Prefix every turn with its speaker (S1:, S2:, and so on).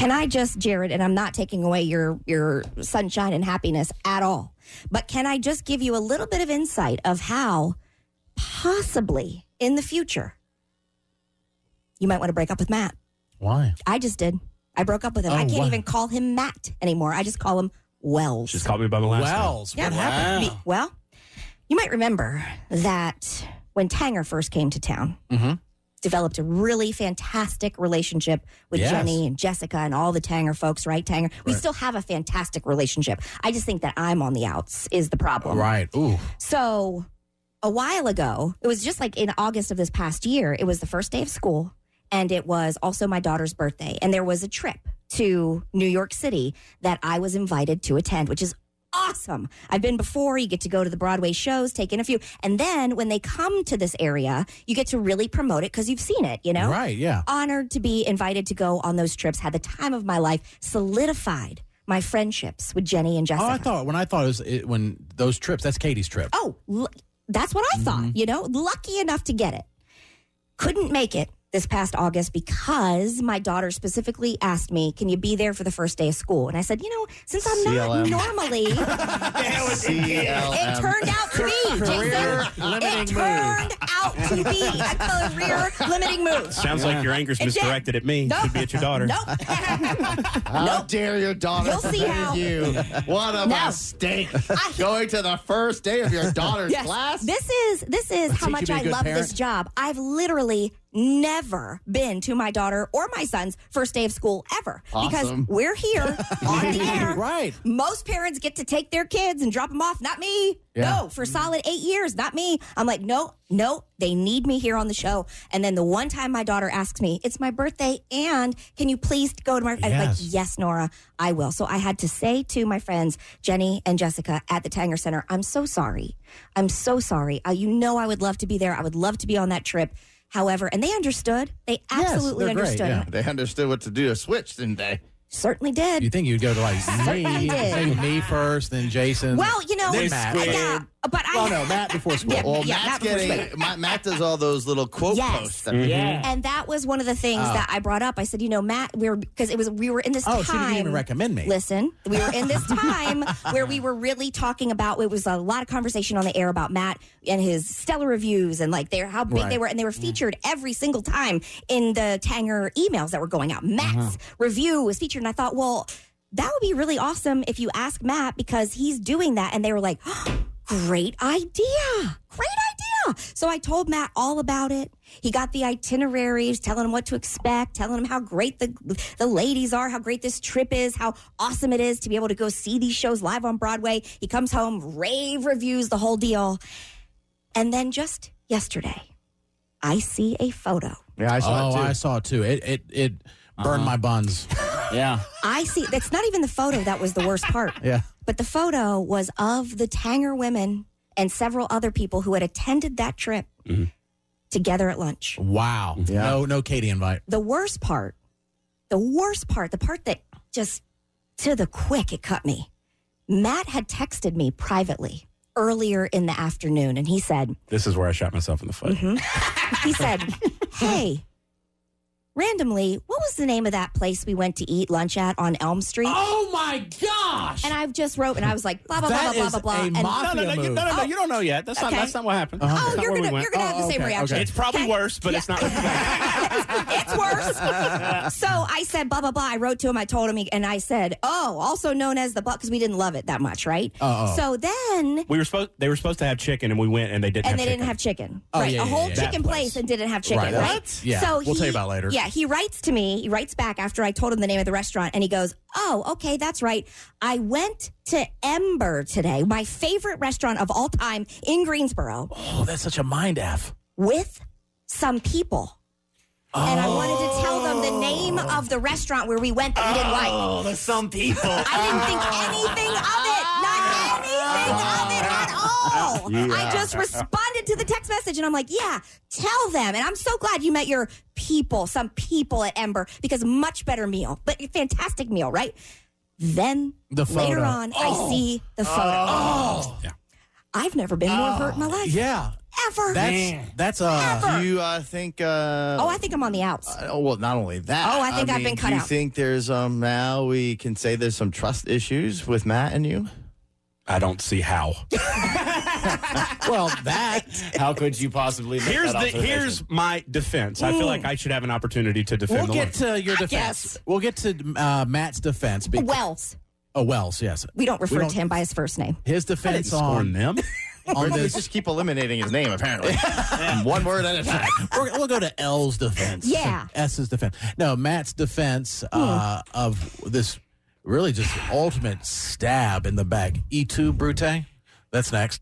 S1: Can I just, Jared, and I'm not taking away your your sunshine and happiness at all, but can I just give you a little bit of insight of how possibly in the future you might want to break up with Matt?
S2: Why?
S1: I just did. I broke up with him.
S2: Oh,
S1: I can't
S2: wow.
S1: even call him Matt anymore. I just call him Wells.
S3: Just called me by the last name.
S2: Wells.
S1: Yeah.
S2: What happened?
S1: Me- Well, you might remember that when Tanger first came to town,
S2: Mm-hmm.
S1: Developed a really fantastic relationship with
S2: Yes.
S1: Jenny and Jessica and all the Tanger folks, right? Tanger. We still have a fantastic relationship. I just think that I'm on the outs is the problem.
S2: Right. Ooh.
S1: So a while ago, it was just like in August of this past year, it was the first day of school and it was also my daughter's birthday. And there was a trip to New York City that I was invited to attend, which is awesome. I've been before. You get to go to the Broadway shows, take in a few. And then when they come to this area, you get to really promote it because you've seen it, you know?
S2: Right. Yeah.
S1: Honored to be invited to go on those trips, had the time of my life, solidified my friendships with Jenny and
S2: Oh,
S1: Jessica.
S2: I thought when I thought it was it, when those trips. That's Katie's trip.
S1: Oh, l- that's what I thought, mm-hmm. you know, lucky enough to get it. Couldn't make it this past August because my daughter specifically asked me, Can you be there for the first day of school? And I said, You know, since I'm
S4: CLM.
S1: not normally, it turned out to be,
S2: Career
S1: Jason.
S2: limiting
S1: It
S2: move.
S1: turned out to be a career limiting move.
S3: Sounds like your anger's
S1: It
S3: misdirected at me.
S1: Nope.
S3: Should be at your daughter.
S1: Nope.
S4: How dare your daughter
S1: You'll see how-
S4: you? What a
S1: No.
S4: mistake! Going to the first day of your daughter's
S1: Yes.
S4: class.
S1: This is this is how
S2: teach you
S1: much
S2: I be a
S1: I
S2: good
S1: love this job. I've literally never been to my daughter or my son's first day of school ever because we're here on the air.
S2: Right.
S1: Most parents get to take their kids and drop them off. Not me.
S2: Yeah.
S1: No, for solid eight years, not me. I'm like, no, no, they need me here on the show. And then the one time my daughter asks me, it's my birthday, and can you please go to my? I'm like,
S2: Yes.
S1: yes, Nora, I will. So I had to say to my friends, Jenny and Jessica at the Tanger Center, I'm so sorry. I'm so sorry. Uh, you know, I would love to be there. I would love to be on that trip. However, and they understood. They absolutely
S2: they're
S1: understood.
S2: yeah.
S4: they understood what to do to switch, didn't they?
S1: Certainly did.
S2: You think you'd go to like me,
S1: did.
S2: maybe me first, then Jason.
S1: well, you know,
S2: then
S1: I-
S2: Matt.
S1: Yeah, but I.
S2: Oh no, Matt before school.
S1: Yeah.
S4: Well,
S1: Yeah,
S4: Matt's
S1: Matt before
S4: getting Matt, Matt does all those little quote
S1: Yes.
S4: posts.
S2: Yeah.
S1: And that was one of the things that I brought up. I said, you know, Matt, we were because it was we were in this time.
S2: Oh,
S1: time.
S2: she didn't even recommend me.
S1: Listen, we were in this time where we were really talking about. It was a lot of conversation on the air about Matt and his stellar reviews and like their how big
S2: Right.
S1: they were, and they were featured every single time in the Tanger emails that were going out. Matt's
S2: Uh-huh.
S1: review was featured, and I thought, well, that would be really awesome if you ask Matt because he's doing that, and they were like. Great idea. Great idea. So I told Matt all about it. He got the itineraries, telling him what to expect, telling him how great the the ladies are, how great this trip is, how awesome it is to be able to go see these shows live on Broadway. He comes home, rave reviews, the whole deal. And then just yesterday, I see a photo.
S4: Yeah, I saw
S2: oh,
S4: it too.
S2: I saw it too. It it it burned uh-huh. my buns.
S5: Yeah.
S1: I see that's not even the photo that was the worst part.
S2: Yeah.
S1: But the photo was of the Tanger women and several other people who had attended that trip mm-hmm. together at lunch.
S2: Wow. Mm-hmm. No no Katie invite.
S1: The worst part, the worst part, the part that just to the quick it cut me. Matt had texted me privately earlier in the afternoon and he said,
S3: This is where I shot myself in the foot. Mm-hmm.
S1: he said, "Hey, randomly, what was the name of that place we went to eat lunch at on Elm Street?"
S2: Oh my gosh.
S1: And I've just wrote and I was like, blah blah blah
S2: That
S1: blah
S2: is
S1: blah blah.
S2: a
S1: and
S3: No, no,
S2: mafia
S3: no, you, no, no, no,
S1: Oh.
S3: you don't know yet. That's not. That's not what happened. Uh-huh.
S1: oh,
S3: That's not
S1: you're
S3: where we
S1: gonna
S3: went.
S1: you're gonna have the
S2: Oh,
S1: same
S2: okay,
S1: reaction.
S2: okay.
S3: It's probably
S1: Okay.
S3: worse, but it's not.
S1: it's worse. so I said blah blah blah. I wrote to him. I told him, and I said, "Oh, also known as the butt," because we didn't love it that much, right?
S2: Oh, oh.
S1: So then,
S3: we were supposed. They were supposed to have chicken, and we went, and they didn't.
S1: and
S3: have
S1: they
S3: chicken.
S1: didn't have chicken,
S2: Oh,
S1: right?
S2: yeah,
S1: a whole
S2: yeah.
S1: chicken place.
S2: place.
S1: and didn't have chicken,
S2: Right.
S1: right?
S2: Yeah.
S1: So
S2: We'll tell you about later.
S1: Yeah, he writes to me. He writes back after I told him the name of the restaurant, and he goes, "Oh, okay, that's right. I went to Ember today, my favorite restaurant of all time in Greensboro,
S2: Oh, that's such a mind f.
S1: with some people." And I wanted to tell them the name oh. of the restaurant where we went that we didn't like.
S5: Oh, there's some people.
S1: I didn't think anything of it. Not anything of it at all. I just responded to the text message and I'm like, yeah, tell them. And I'm so glad you met your people, some people at Ember, because much better meal, but fantastic meal, right? Then
S2: The
S1: later
S2: photo.
S1: on, I see the photo.
S3: Oh, yeah.
S1: I've never been more hurt in my life.
S2: Yeah.
S1: ever.
S2: That's that's uh
S4: Do you uh, think? Uh,
S1: oh, I think I'm on the outs.
S4: uh, well, not only that.
S1: Oh, I think I've
S4: mean,
S1: been cut
S4: do you
S1: out.
S4: think there's um now we can say there's some trust issues with Matt and you?
S3: I don't see how.
S2: well that
S5: How could you possibly? Make
S3: Here's
S5: that
S3: the here's my defense. I feel like I should have an opportunity to defend
S2: we'll
S3: the
S2: get
S3: Lord.
S2: to your defense. We'll get to uh, Matt's defense. be-
S1: Wells.
S2: oh Wells, yes.
S1: We don't refer
S2: don't-
S1: to him by his first name.
S2: His
S3: I didn't
S2: defense
S3: scorn
S2: on
S3: them.
S4: Or
S2: on
S4: they
S2: this.
S4: just keep eliminating his name apparently, one word at a time.
S2: We're, we'll go to L's defense.
S1: Yeah.
S2: S's defense. No, Matt's defense uh, of this really just ultimate stab in the back. Et tu Brute. That's next.